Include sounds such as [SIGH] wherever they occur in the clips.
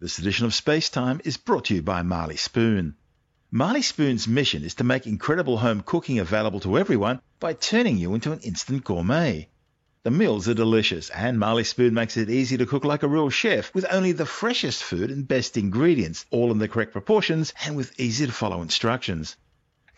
This edition of Space Time is brought to you by Marley Spoon. Marley Spoon's mission is to make incredible home cooking available to everyone by turning you into an instant gourmet. The meals are delicious, and Marley Spoon makes it easy to cook like a real chef with only the freshest food and best ingredients, all in the correct proportions and with easy to follow instructions.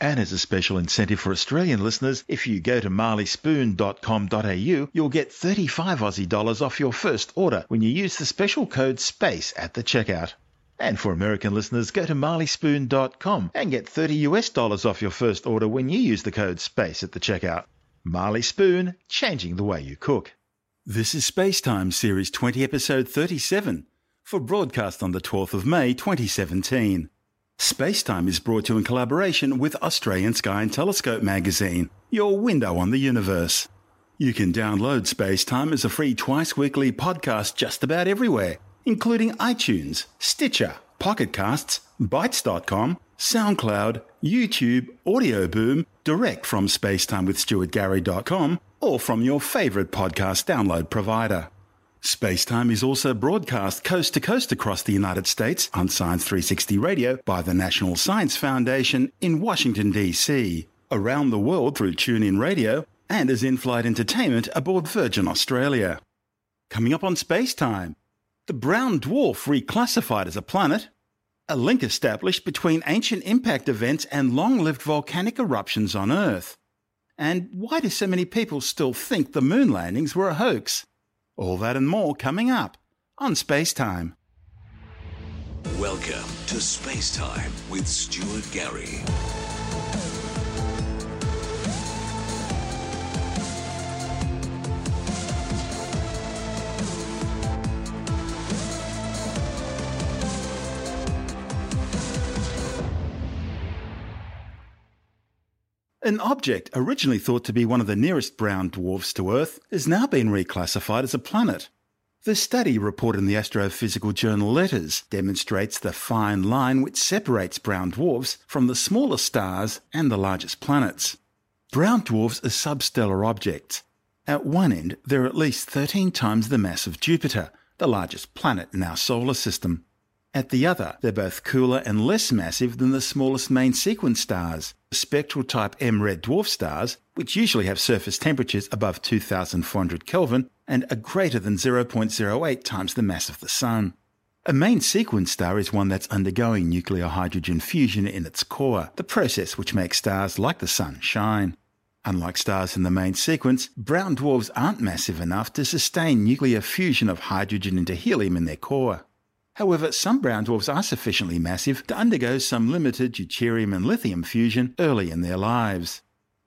And as a special incentive for Australian listeners, if you go to marleyspoon.com.au, you'll get 35 Aussie dollars off your first order when you use the special code SPACE at the checkout. And for American listeners, go to marleyspoon.com and get 30 US dollars off your first order when you use the code SPACE at the checkout. Marley Spoon, changing the way you cook. This is Spacetime Series 20, Episode 37, for broadcast on the 12th of May 2017. Spacetime is brought to you in collaboration with Australian Sky and Telescope magazine, your window on the universe. You can download Spacetime as a free twice weekly podcast just about everywhere, including iTunes, Stitcher, Pocket Casts, Bitesz.com, SoundCloud, YouTube, Audio Boom, direct from spacetimewithstuartgary.com, or from your favorite podcast download provider. Spacetime is also broadcast coast to coast across the United States on Science 360 Radio by the National Science Foundation in Washington, D.C., around the world through TuneIn Radio, and as in flight entertainment aboard Virgin Australia. Coming up on Spacetime, the brown dwarf reclassified as a planet, a link established between ancient impact events and long lived volcanic eruptions on Earth. And why do so many people still think the moon landings were a hoax? All that and more coming up on Space Time. Welcome to Space Time with Stuart Gary. An object originally thought to be one of the nearest brown dwarfs to Earth has now been reclassified as a planet. The study reported in the astrophysical journal Letters demonstrates the fine line which separates brown dwarfs from the smaller stars and the largest planets. Brown dwarfs are substellar objects. At one end, they're at least 13 times the mass of Jupiter, the largest planet in our solar system. At the other, they're both cooler and less massive than the smallest main sequence stars, spectral type M red dwarf stars, which usually have surface temperatures above 2400 Kelvin and are greater than 0.08 times the mass of the Sun. A main sequence star is one that's undergoing nuclear hydrogen fusion in its core, the process which makes stars like the Sun shine. Unlike stars in the main sequence, brown dwarfs aren't massive enough to sustain nuclear fusion of hydrogen into helium in their core. However, some brown dwarfs are sufficiently massive to undergo some limited deuterium and lithium fusion early in their lives.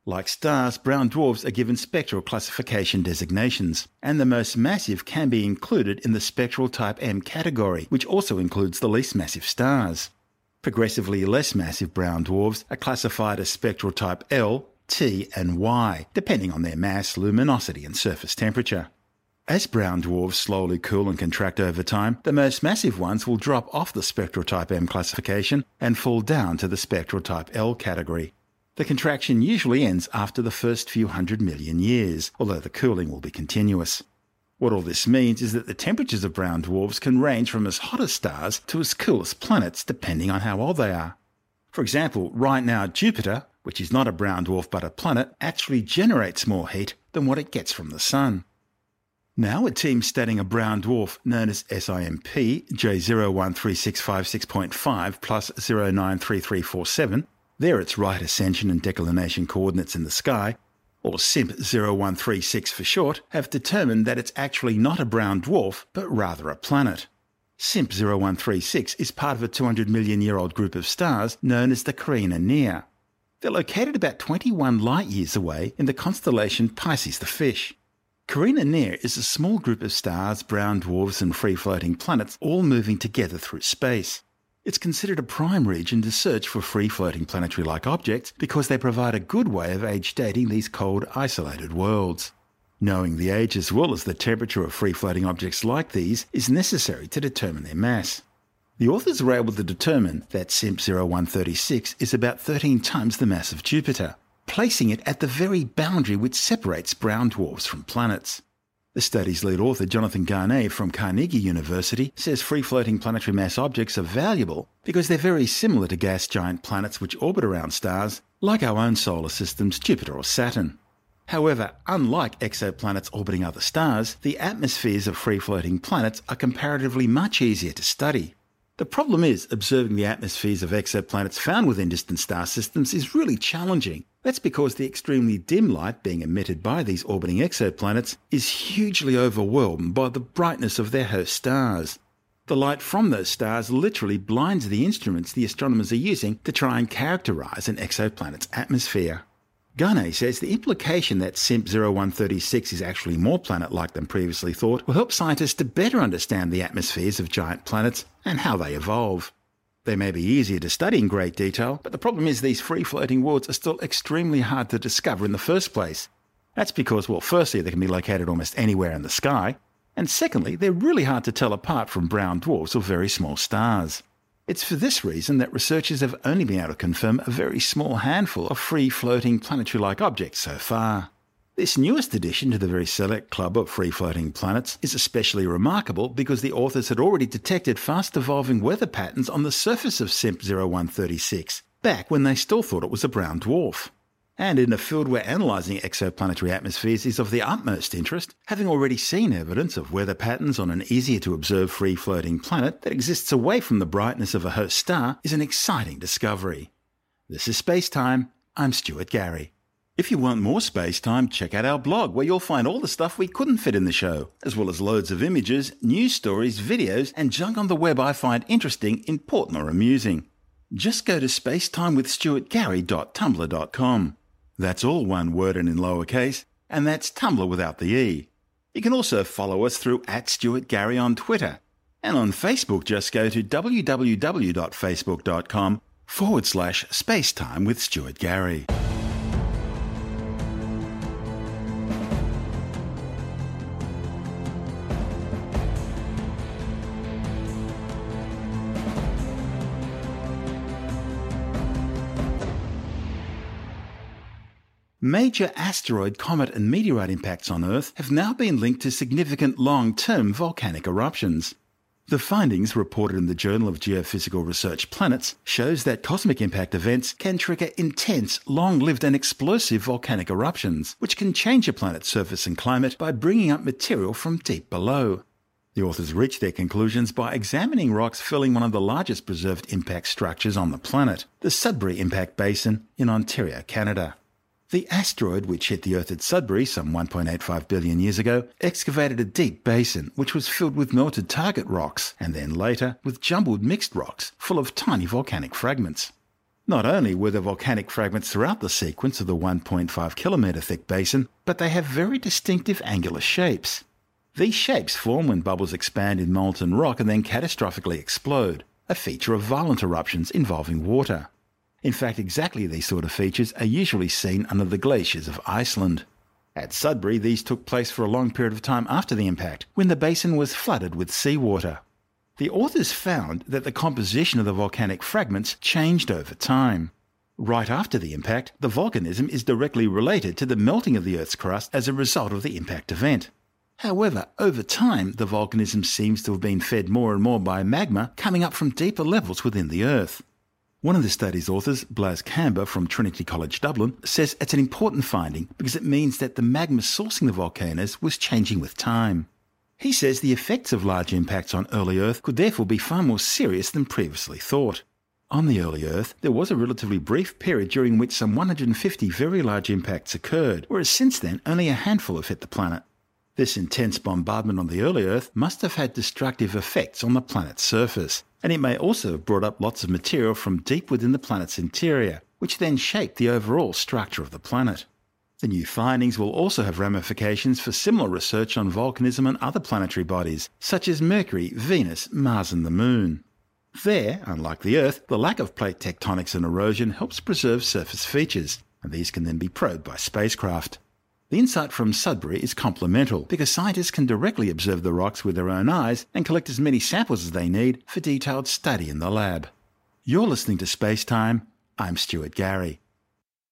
Like stars, brown dwarfs are given spectral classification designations, and the most massive can be included in the spectral type M category, which also includes the least massive stars. Progressively less massive brown dwarfs are classified as spectral type L, T, and Y, depending on their mass, luminosity, and surface temperature. As brown dwarfs slowly cool and contract over time, the most massive ones will drop off the spectral type M classification and fall down to the spectral type L category. The contraction usually ends after the first few hundred million years, although the cooling will be continuous. What all this means is that the temperatures of brown dwarfs can range from as hot as stars to as cool as planets, depending on how old they are. For example, right now Jupiter, which is not a brown dwarf but a planet, actually generates more heat than what it gets from the Sun. Now, a team studying a brown dwarf known as SIMP J013656.5 plus 093347, they're its right ascension and declination coordinates in the sky, or SIMP 0136 for short, have determined that it's actually not a brown dwarf, but rather a planet. SIMP 0136 is part of a 200 million year old group of stars known as the Carina Near. They're located about 21 light years away in the constellation Pisces the Fish. Carina Near is a small group of stars, brown dwarfs, and free floating planets all moving together through space. It's considered a prime region to search for free floating planetary like objects because they provide a good way of age dating these cold, isolated worlds. Knowing the age as well as the temperature of free floating objects like these is necessary to determine their mass. The authors were able to determine that SIMP 0136 is about 13 times the mass of Jupiter, placing it at the very boundary which separates brown dwarfs from planets. The study's lead author, Jonathan Gagné from Carnegie University, says free floating planetary mass objects are valuable because they're very similar to gas giant planets which orbit around stars, like our own solar systems, Jupiter or Saturn. However, unlike exoplanets orbiting other stars, the atmospheres of free floating planets are comparatively much easier to study. The problem is, observing the atmospheres of exoplanets found within distant star systems is really challenging. That's because the extremely dim light being emitted by these orbiting exoplanets is hugely overwhelmed by the brightness of their host stars. The light from those stars literally blinds the instruments the astronomers are using to try and characterize an exoplanet's atmosphere. Gagné says the implication that SIMP 0136 is actually more planet like than previously thought will help scientists to better understand the atmospheres of giant planets and how they evolve. They may be easier to study in great detail, but the problem is these free floating worlds are still extremely hard to discover in the first place. That's because, well, firstly, they can be located almost anywhere in the sky, and secondly, they're really hard to tell apart from brown dwarfs or very small stars. It's for this reason that researchers have only been able to confirm a very small handful of free floating planetary like objects so far. This newest addition to the very select club of free floating planets is especially remarkable because the authors had already detected fast evolving weather patterns on the surface of SIMP 0136, back when they still thought it was a brown dwarf. And in a field where analysing exoplanetary atmospheres is of the utmost interest, having already seen evidence of weather patterns on an easier to observe free floating planet that exists away from the brightness of a host star is an exciting discovery. This is Space Time. I'm Stuart Gary. If you want more space time, check out our blog where you'll find all the stuff we couldn't fit in the show, as well as loads of images, news stories, videos, and junk on the web I find interesting, important, or amusing. Just go to spacetimewithstuartgary.tumblr.com. That's all one word and in lowercase, and that's Tumblr without the E. You can also follow us through at Stuart Gary on Twitter. And on Facebook, just go to www.facebook.com forward slash spacetime with Stuart Gary. Major asteroid, comet, and meteorite impacts on Earth have now been linked to significant long term volcanic eruptions. The findings reported in the Journal of Geophysical Research Planets shows that cosmic impact events can trigger intense, long-lived and explosive volcanic eruptions, which can change a planet's surface and climate by bringing up material from deep below. The authors reached their conclusions by examining rocks filling one of the largest preserved impact structures on the planet, the Sudbury Impact Basin in Ontario, Canada. The asteroid which hit the Earth at Sudbury some 1.85 billion years ago excavated a deep basin which was filled with melted target rocks and then later with jumbled mixed rocks full of tiny volcanic fragments. Not only were there volcanic fragments throughout the sequence of the 1.5 kilometre thick basin, but they have very distinctive angular shapes. These shapes form when bubbles expand in molten rock and then catastrophically explode, a feature of violent eruptions involving water. In fact, exactly these sort of features are usually seen under the glaciers of Iceland. At Sudbury, these took place for a long period of time after the impact, when the basin was flooded with seawater. The authors found that the composition of the volcanic fragments changed over time. Right after the impact, the volcanism is directly related to the melting of the Earth's crust as a result of the impact event. However, over time, the volcanism seems to have been fed more and more by magma coming up from deeper levels within the Earth. One of the study's authors, Balz Kamber from Trinity College Dublin, says it's an important finding because it means that the magma sourcing the volcanoes was changing with time. He says the effects of large impacts on early Earth could therefore be far more serious than previously thought. On the early Earth, there was a relatively brief period during which some 150 very large impacts occurred, whereas since then only a handful have hit the planet. This intense bombardment on the early Earth must have had destructive effects on the planet's surface, and it may also have brought up lots of material from deep within the planet's interior, which then shaped the overall structure of the planet. The new findings will also have ramifications for similar research on volcanism and other planetary bodies, such as Mercury, Venus, Mars, and the Moon. There, unlike the Earth, the lack of plate tectonics and erosion helps preserve surface features, and these can then be probed by spacecraft. The insight from Sudbury is complemental because scientists can directly observe the rocks with their own eyes and collect as many samples as they need for detailed study in the lab. You're listening to Space Time. I'm Stuart Gary.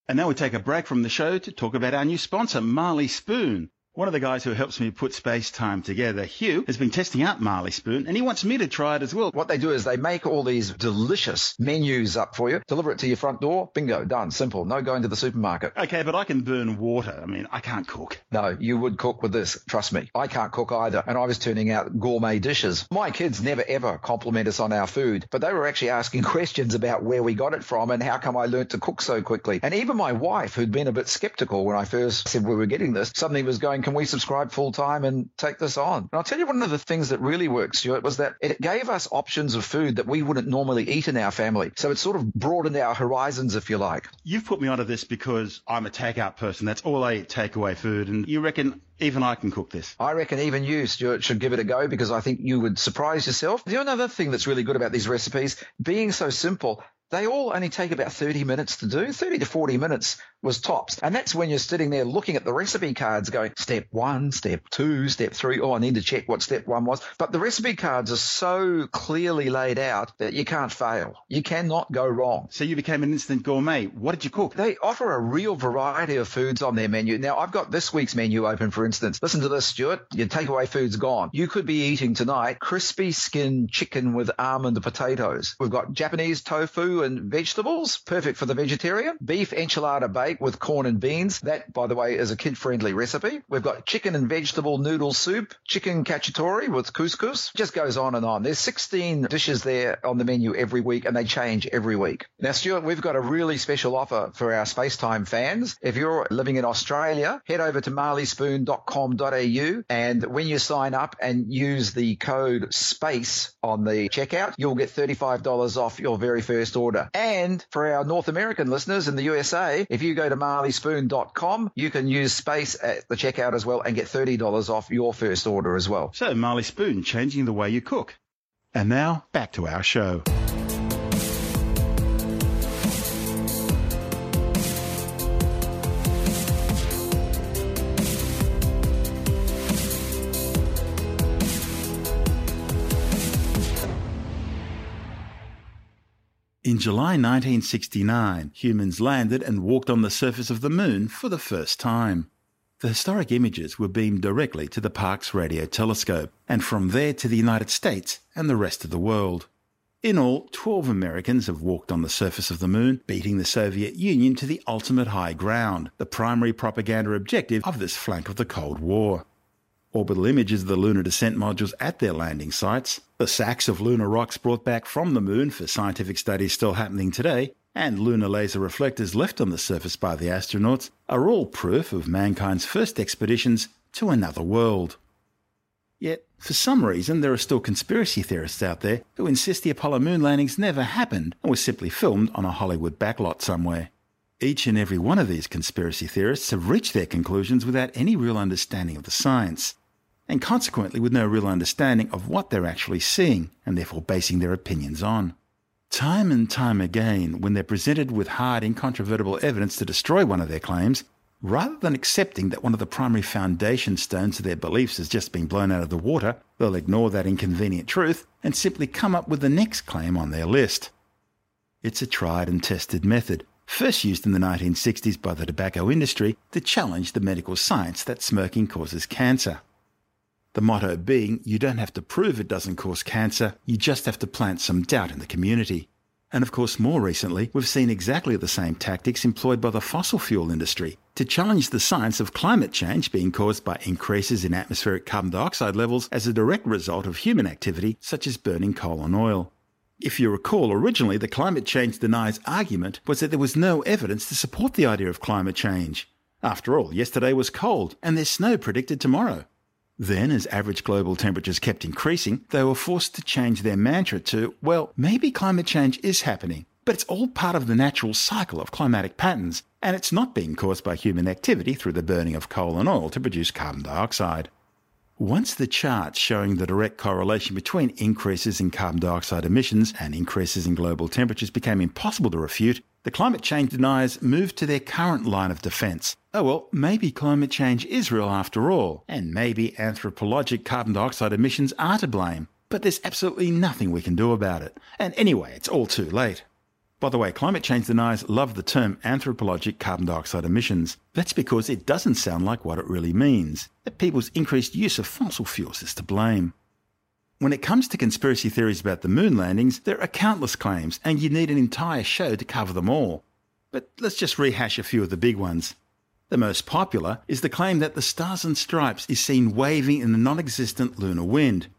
And now we take a break from the show to talk about our new sponsor, Marley Spoon. One of the guys who helps me put space time together, Hugh, has been testing out Marley Spoon and he wants me to try it as well. What they do is they make all these delicious menus up for you, deliver it to your front door, bingo, done, simple. No going to the supermarket. Okay, but I can burn water. I mean, I can't cook. No, you would cook with this, trust me. I can't cook either, and I was turning out gourmet dishes. My kids never ever compliment us on our food, but they were actually asking [LAUGHS] questions about where we got it from and how come I learnt to cook so quickly. And even my wife, who'd been a bit skeptical when I first said we were getting this, suddenly was going, can we subscribe full time and take this on? And I'll tell you one of the things that really worked, Stuart, was that it gave us options of food that we wouldn't normally eat in our family. So it sort of broadened our horizons, if you like. You've put me onto this because I'm a takeout person. That's all I eat, takeaway food. And you reckon even I can cook this? I reckon even you, Stuart, should give it a go because I think you would surprise yourself. The another thing that's really good about these recipes, being so simple, they all only take about 30 minutes to do. 30 to 40 minutes was tops. And that's when you're sitting there looking at the recipe cards going, step one, step two, step three. Oh, I need to check what step one was. But the recipe cards are so clearly laid out that you can't fail. You cannot go wrong. So you became an instant gourmet. What did you cook? They offer a real variety of foods on their menu. Now, I've got this week's menu open, for instance. Listen to this, Stuart. Your takeaway food's gone. You could be eating tonight crispy skin chicken with almond potatoes. We've got Japanese tofu and vegetables, perfect for the vegetarian. Beef enchilada bake with corn and beans. That, by the way, is a kid-friendly recipe. We've got chicken and vegetable noodle soup, chicken cacciatore with couscous. Just goes on and on. There's 16 dishes there on the menu every week, and they change every week. Now, Stuart, we've got a really special offer for our Spacetime fans. If you're living in Australia, head over to marleyspoon.com.au, and when you sign up and use the code SPACE on the checkout, you'll get $35 off your very first order. And for our North American listeners in the USA, if you go to marleyspoon.com, you can use space at the checkout as well and get $30 off your first order as well. So, Marley Spoon, changing the way you cook. And now, back to our show. July 1969, humans landed and walked on the surface of the moon for the first time. The historic images were beamed directly to the Parkes radio telescope, and from there to the United States and the rest of the world. In all, 12 Americans have walked on the surface of the moon, beating the Soviet Union to the ultimate high ground, the primary propaganda objective of this flank of the Cold War orbital images of the lunar descent modules at their landing sites, the sacks of lunar rocks brought back from the moon for scientific studies still happening today, and lunar laser reflectors left on the surface by the astronauts are all proof of mankind's first expeditions to another world. Yet, for some reason, there are still conspiracy theorists out there who insist the Apollo moon landings never happened and were simply filmed on a Hollywood backlot somewhere. Each and every one of these conspiracy theorists have reached their conclusions without any real understanding of the science, and consequently with no real understanding of what they're actually seeing and therefore basing their opinions on. Time and time again, when they're presented with hard, incontrovertible evidence to destroy one of their claims, rather than accepting that one of the primary foundation stones of their beliefs has just been blown out of the water, they'll ignore that inconvenient truth and simply come up with the next claim on their list. It's a tried and tested method, first used in the 1960s by the tobacco industry to challenge the medical science that smoking causes cancer. The motto being, you don't have to prove it doesn't cause cancer, you just have to plant some doubt in the community. And of course, more recently, we've seen exactly the same tactics employed by the fossil fuel industry to challenge the science of climate change being caused by increases in atmospheric carbon dioxide levels as a direct result of human activity such as burning coal and oil. If you recall, originally the climate change denies argument was that there was no evidence to support the idea of climate change. After all, yesterday was cold, and there's snow predicted tomorrow. Then, as average global temperatures kept increasing, they were forced to change their mantra to, well, maybe climate change is happening, but it's all part of the natural cycle of climatic patterns, and it's not being caused by human activity through the burning of coal and oil to produce carbon dioxide. Once the charts showing the direct correlation between increases in carbon dioxide emissions and increases in global temperatures became impossible to refute, the climate change deniers moved to their current line of defence. Oh well, maybe climate change is real after all, and maybe anthropologic carbon dioxide emissions are to blame, but there's absolutely nothing we can do about it. And anyway, it's all too late. By the way, climate change deniers love the term anthropologic carbon dioxide emissions. That's because it doesn't sound like what it really means that people's increased use of fossil fuels is to blame. When it comes to conspiracy theories about the moon landings, there are countless claims, and you need an entire show to cover them all. But let's just rehash a few of the big ones. The most popular is the claim that the Stars and Stripes is seen waving in the non existent lunar wind.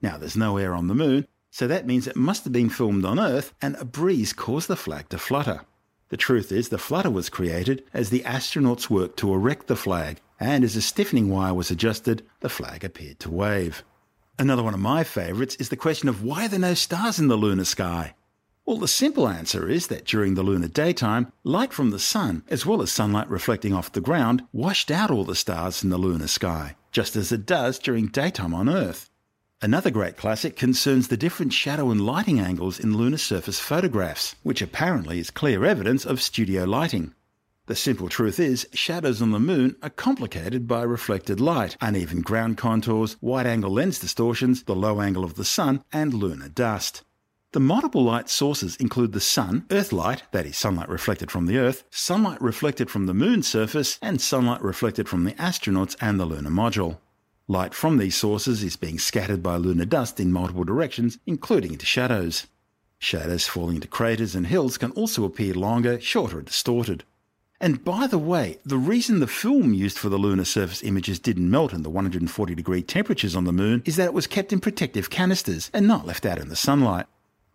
Now, there's no air on the moon, so that means it must have been filmed on Earth and a breeze caused the flag to flutter. The truth is, the flutter was created as the astronauts worked to erect the flag, and as a stiffening wire was adjusted, the flag appeared to wave. Another one of my favourites is the question of why there are no stars in the lunar sky. Well, the simple answer is that during the lunar daytime, light from the sun, as well as sunlight reflecting off the ground, washed out all the stars in the lunar sky, just as it does during daytime on Earth. Another great classic concerns the different shadow and lighting angles in lunar surface photographs, which apparently is clear evidence of studio lighting. The simple truth is, shadows on the moon are complicated by reflected light, uneven ground contours, wide angle lens distortions, the low angle of the sun, and lunar dust. The multiple light sources include the sun, earth light, that is sunlight reflected from the earth, sunlight reflected from the moon's surface, and sunlight reflected from the astronauts and the lunar module. Light from these sources is being scattered by lunar dust in multiple directions, including into shadows. Shadows falling into craters and hills can also appear longer, shorter, and distorted. And by the way, the reason the film used for the lunar surface images didn't melt in the 140 degree temperatures on the moon is that it was kept in protective canisters and not left out in the sunlight.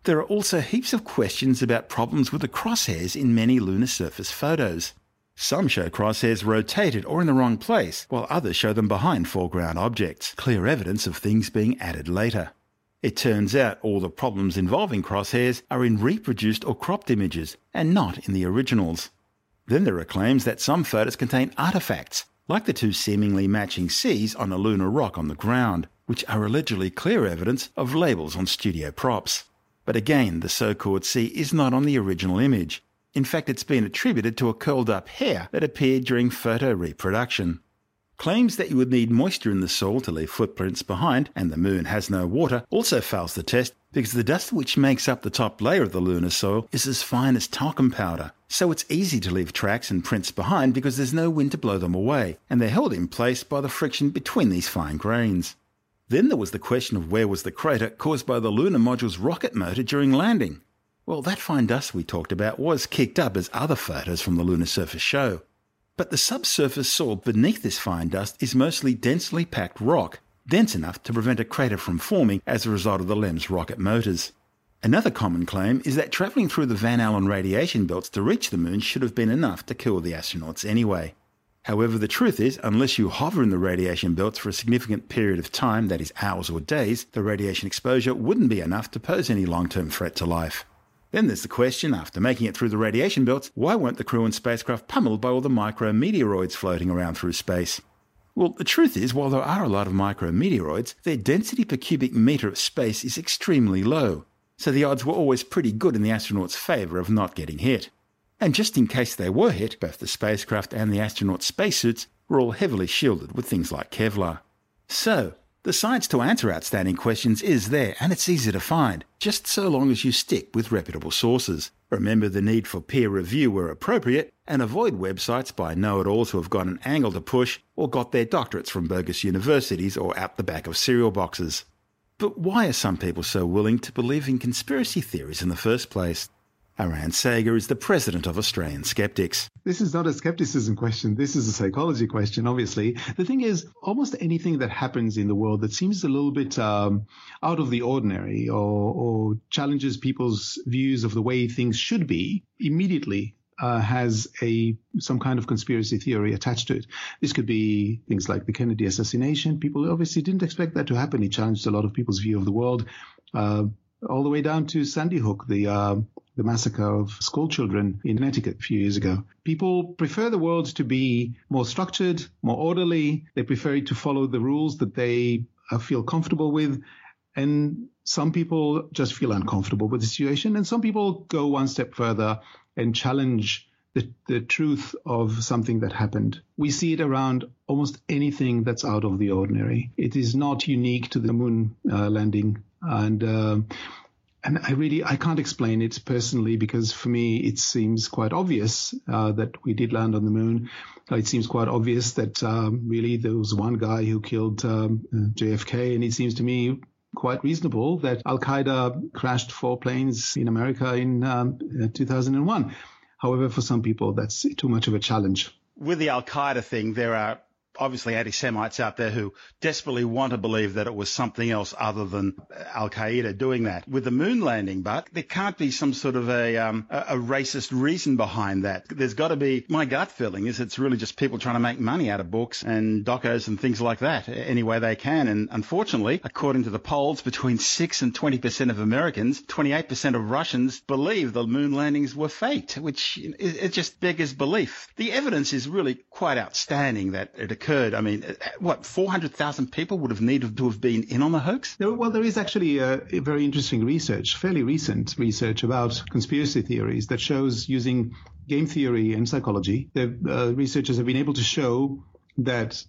There are also heaps of questions about problems with the crosshairs in many lunar surface photos. Some show crosshairs rotated or in the wrong place, while others show them behind foreground objects, clear evidence of things being added later. It turns out all the problems involving crosshairs are in reproduced or cropped images, and not in the originals. Then there are claims that some photos contain artifacts, like the two seemingly matching C's on a lunar rock on the ground, which are allegedly clear evidence of labels on studio props. But again, the so called C is not on the original image, in fact, it's been attributed to a curled up hair that appeared during photo reproduction. Claims that you would need moisture in the soil to leave footprints behind and the moon has no water also fails the test because the dust which makes up the top layer of the lunar soil is as fine as talcum powder. So it's easy to leave tracks and prints behind because there's no wind to blow them away, and they're held in place by the friction between these fine grains. Then there was the question of where was the crater caused by the lunar module's rocket motor during landing. Well, that fine dust we talked about was kicked up as other photos from the lunar surface show. But the subsurface soil beneath this fine dust is mostly densely packed rock, dense enough to prevent a crater from forming as a result of the LEM's rocket motors. Another common claim is that travelling through the Van Allen radiation belts to reach the moon should have been enough to kill the astronauts anyway. However, the truth is, unless you hover in the radiation belts for a significant period of time, that is hours or days, the radiation exposure wouldn't be enough to pose any long term threat to life. Then there's the question, after making it through the radiation belts, why weren't the crew and spacecraft pummeled by all the micrometeoroids floating around through space? Well, the truth is, while there are a lot of micrometeoroids, their density per cubic metre of space is extremely low, so the odds were always pretty good in the astronauts' favour of not getting hit. And just in case they were hit, both the spacecraft and the astronauts' spacesuits were all heavily shielded with things like Kevlar. So, the science to answer outstanding questions is there and it's easy to find, just so long as you stick with reputable sources. Remember the need for peer review where appropriate and avoid websites by know it alls who have got an angle to push or got their doctorates from bogus universities or out the back of cereal boxes. But why are some people so willing to believe in conspiracy theories in the first place? Eran Segev is the president of Australian Skeptics. This is not a skepticism question. This is a psychology question, obviously. The thing is, almost anything that happens in the world that seems a little bit um, out of the ordinary or, or, challenges people's views of the way things should be immediately uh, has a some kind of conspiracy theory attached to it. This could be things like the Kennedy assassination. People obviously didn't expect that to happen. It challenged a lot of people's view of the world. Uh, all the way down to Sandy Hook, the uh, the massacre of school children in Connecticut a few years ago. People prefer the world to be more structured, more orderly. They prefer it to follow the rules that they uh, feel comfortable with. And some people just feel uncomfortable with the situation. And some people go one step further and challenge the, the truth of something that happened. We see it around almost anything that's out of the ordinary. It is not unique to the moon uh, landing. And uh, and I really I can't explain it personally because for me it seems quite obvious uh, that we did land on the moon. It seems quite obvious that um, really there was one guy who killed um, JFK, and it seems to me quite reasonable that Al Qaeda crashed four planes in America in um, 2001. However, for some people, that's too much of a challenge. With the Al Qaeda thing, there are obviously anti-Semites out there who desperately want to believe that it was something else other than Al Qaeda doing that. With the moon landing, but there can't be some sort of a um, a racist reason behind that. There's got to be. My gut feeling is it's really just people trying to make money out of books and docos and things like that any way they can. And unfortunately, according to the polls, between six and twenty percent of Americans, twenty-eight percent of Russians believe the moon landings were faked, which it just beggars belief. The evidence is really quite outstanding that it occurred occurred, I mean, what, 400,000 people would have needed to have been in on the hoax? Well, there is actually a, a very interesting research, fairly recent research about conspiracy theories that shows using game theory and psychology, the uh, researchers have been able to show that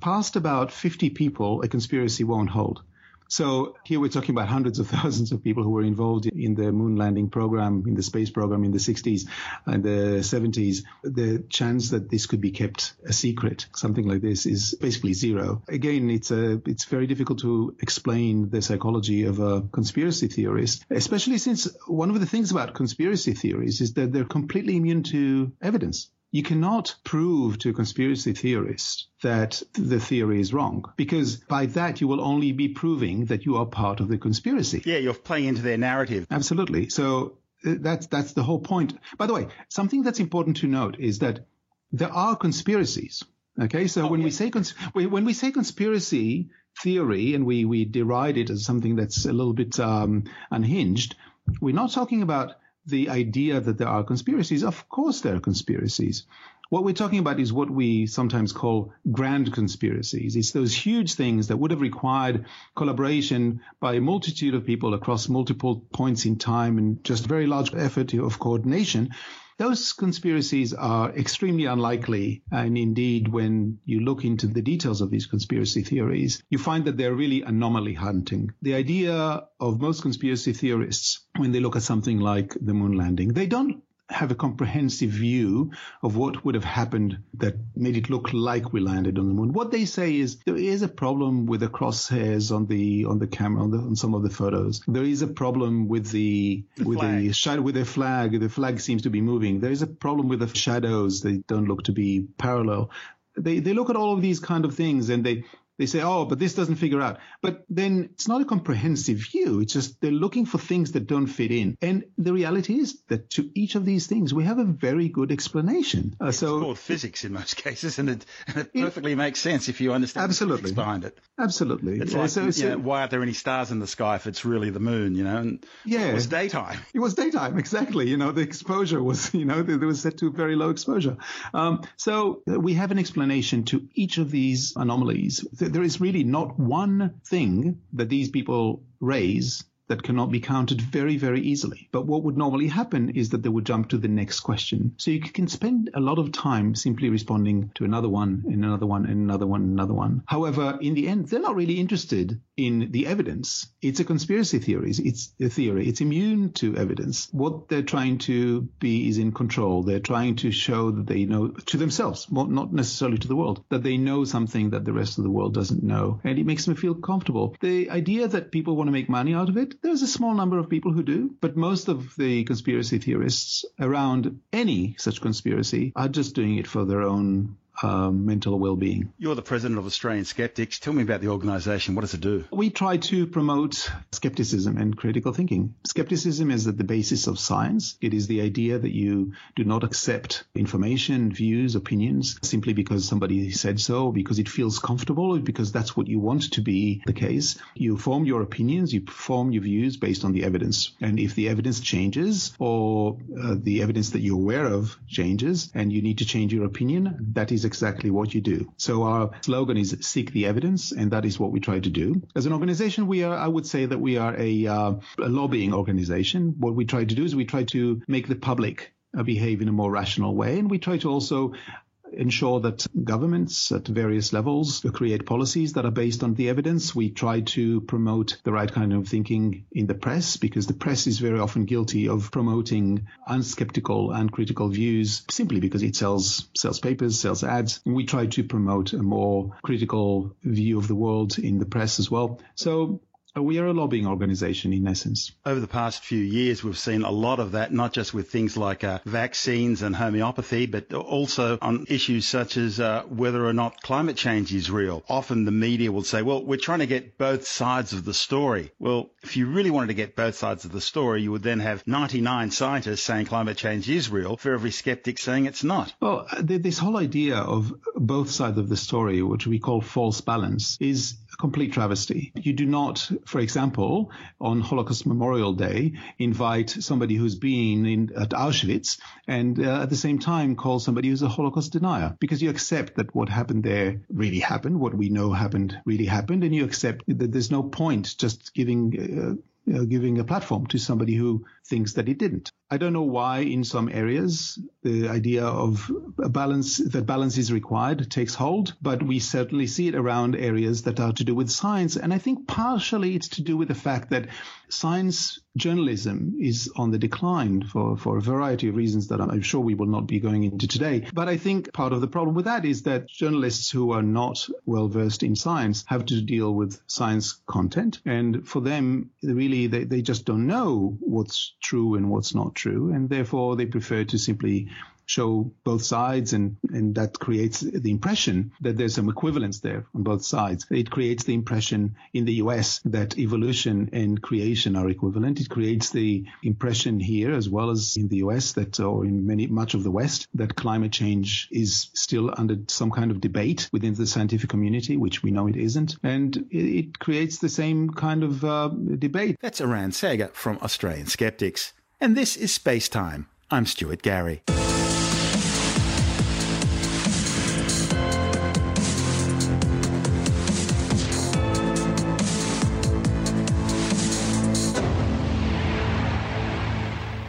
past about 50 people, a conspiracy won't hold. So here we're talking about hundreds of [LAUGHS] thousands of people who were involved in the moon landing program, in the space program in the 60s and the 70s. The chance that this could be kept a secret, something like this, is basically zero. Again, it's a, it's very difficult to explain the psychology of a conspiracy theorist, especially since one of the things about conspiracy theories is that they're completely immune to evidence. You cannot prove to a conspiracy theorist that the theory is wrong because by that you will only be proving that you are part of the conspiracy. Yeah, you're playing into their narrative. Absolutely. So uh, that's that's the whole point. By the way, something that's important to note is that there are conspiracies. Okay, so oh, when yeah. we say cons- when we say conspiracy theory and we we deride it as something that's a little bit um, unhinged, we're not talking about the idea that there are conspiracies. Of course, there are conspiracies. What we're talking about is what we sometimes call grand conspiracies. It's those huge things that would have required collaboration by a multitude of people across multiple points in time and just very large effort of coordination those conspiracies are extremely unlikely. And indeed, when you look into the details of these conspiracy theories, you find that they're really anomaly hunting. The idea of most conspiracy theorists, when they look at something like the moon landing, they don't have a comprehensive view of what would have happened that made it look like we landed on the moon. What they say is there is a problem with the crosshairs on the on the camera on, the, on some of the photos. There is a problem with the, the with flag. the shadow with the flag. The flag seems to be moving. There is a problem with the shadows. They don't look to be parallel. They they look at all of these kind of things and they they say, oh, but this doesn't figure out. But then it's not a comprehensive view. It's just they're looking for things that don't fit in. And the reality is that to each of these things, we have a very good explanation. Uh, it's so called physics in most [LAUGHS] cases, and it, and it perfectly it, makes sense if you understand absolutely. behind it. Absolutely. It's like, so, so, know, why aren't there any stars in the sky if it's really the moon, you know? And yeah. It was daytime. It was daytime, [LAUGHS] exactly. You know, the exposure was, you know, there was set to very low exposure. Um, so we have an explanation to each of these anomalies there is really not one thing that these people raise that cannot be counted very, very easily. But what would normally happen is that they would jump to the next question. So you can spend a lot of time simply responding to another one and another one and another one and another one. However, in the end, they're not really interested in the evidence. It's a conspiracy theory. It's a theory. It's immune to evidence. What they're trying to be is in control. They're trying to show that they know to themselves, not necessarily to the world, that they know something that the rest of the world doesn't know. And it makes them feel comfortable. The idea that people want to make money out of it, there's a small number of people who do, but most of the conspiracy theorists around any such conspiracy are just doing it for their own um, mental well-being. You're the president of Australian Skeptics. Tell me about the organisation. What does it do? We try to promote skepticism and critical thinking. Skepticism is at the basis of science. It is the idea that you do not accept information, views, opinions simply because somebody said so, because it feels comfortable, or because that's what you want to be the case. You form your opinions, you form your views based on the evidence. And if the evidence changes or uh, the evidence that you're aware of changes and you need to change your opinion, that is exactly what you do. So our slogan is seek the evidence, and that is what we try to do. As an organization, we are, I would say that we are a, uh, a lobbying organization. What we try to do is we try to make the public uh, behave in a more rational way, and we try to also ensure that governments at various levels create policies that are based on the evidence. We try to promote the right kind of thinking in the press because the press is very often guilty of promoting unskeptical and critical views simply because it sells sells papers, sells ads. And we try to promote a more critical view of the world in the press as well. So we are a lobbying organization in essence. Over the past few years, we've seen a lot of that, not just with things like uh, vaccines and homeopathy, but also on issues such as uh, whether or not climate change is real. Often the media will say, well, we're trying to get both sides of the story. Well, if you really wanted to get both sides of the story, you would then have 99 scientists saying climate change is real for every skeptic saying it's not. Well, this whole idea of both sides of the story, which we call false balance, is a complete travesty. You do not for example, on Holocaust Memorial Day, invite somebody who's been in, at Auschwitz and uh, at the same time call somebody who's a Holocaust denier because you accept that what happened there really happened, what we know happened really happened, and you accept that there's no point just giving uh, giving a platform to somebody who thinks that it didn't. I don't know why in some areas the idea of a balance, that balance is required takes hold, but we certainly see it around areas that are to do with science. And I think partially it's to do with the fact that science journalism is on the decline for, for a variety of reasons that I'm sure we will not be going into today. But I think part of the problem with that is that journalists who are not well versed in science have to deal with science content. And for them, really, they, they just don't know what's true and what's not true. And therefore, they prefer to simply show both sides and, and that creates the impression that there's some equivalence there on both sides. It creates the impression in the US that evolution and creation are equivalent. It creates the impression here as well as in the US that or in many much of the West that climate change is still under some kind of debate within the scientific community, which we know it isn't. And it, it creates the same kind of uh, debate. That's Eran Segev from Australian Skeptics. And this is Space Time. I'm Stuart Gary.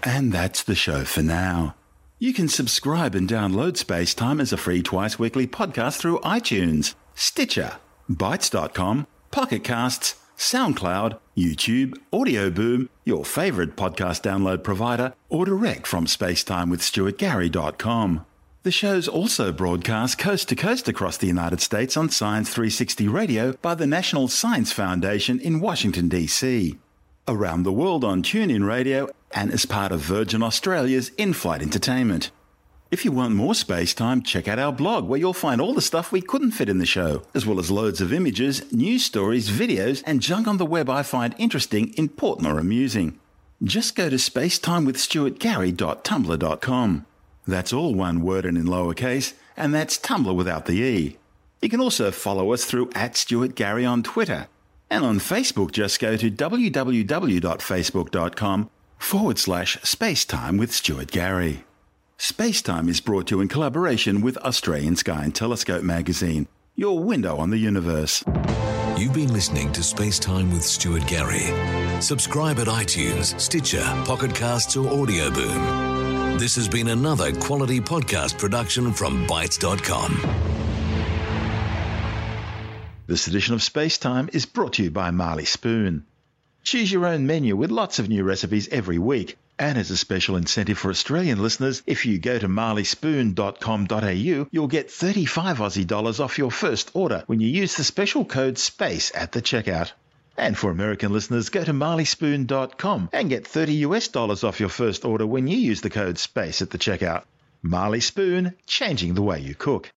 And that's the show for now. You can subscribe and download Space Time as a free twice weekly podcast through iTunes, Stitcher, Bitesz.com, Pocket Casts, SoundCloud, YouTube, Audio Boom, your favorite podcast download provider, or direct from spacetimewithstuartgary.com. The show's also broadcast coast to coast across the United States on Science 360 Radio by the National Science Foundation in Washington, D.C around the world on TuneIn Radio and as part of Virgin Australia's in flight entertainment. If you want more space time, check out our blog where you'll find all the stuff we couldn't fit in the show, as well as loads of images, news stories, videos, and junk on the web I find interesting, important, or amusing. Just go to spacetimewithstuartgary.tumblr.com. That's all one word and in lowercase, and that's Tumblr without the E. You can also follow us through at Stuart Gary on Twitter and on Facebook, just go to www.facebook.com forward slash spacetime with Stuart Gary. Spacetime is brought to you in collaboration with Australian Sky and Telescope magazine, your window on the universe. You've been listening to Spacetime with Stuart Gary. Subscribe at iTunes, Stitcher, Pocket Casts, or Audio Boom. This has been another quality podcast production from Bitesz.com. This edition of Space Time is brought to you by Marley Spoon. Choose your own menu with lots of new recipes every week. And as a special incentive for Australian listeners, if you go to marleyspoon.com.au, you'll get 35 Aussie dollars off your first order when you use the special code SPACE at the checkout. And for American listeners, go to marleyspoon.com and get 30 US dollars off your first order when you use the code SPACE at the checkout. Marley Spoon, changing the way you cook.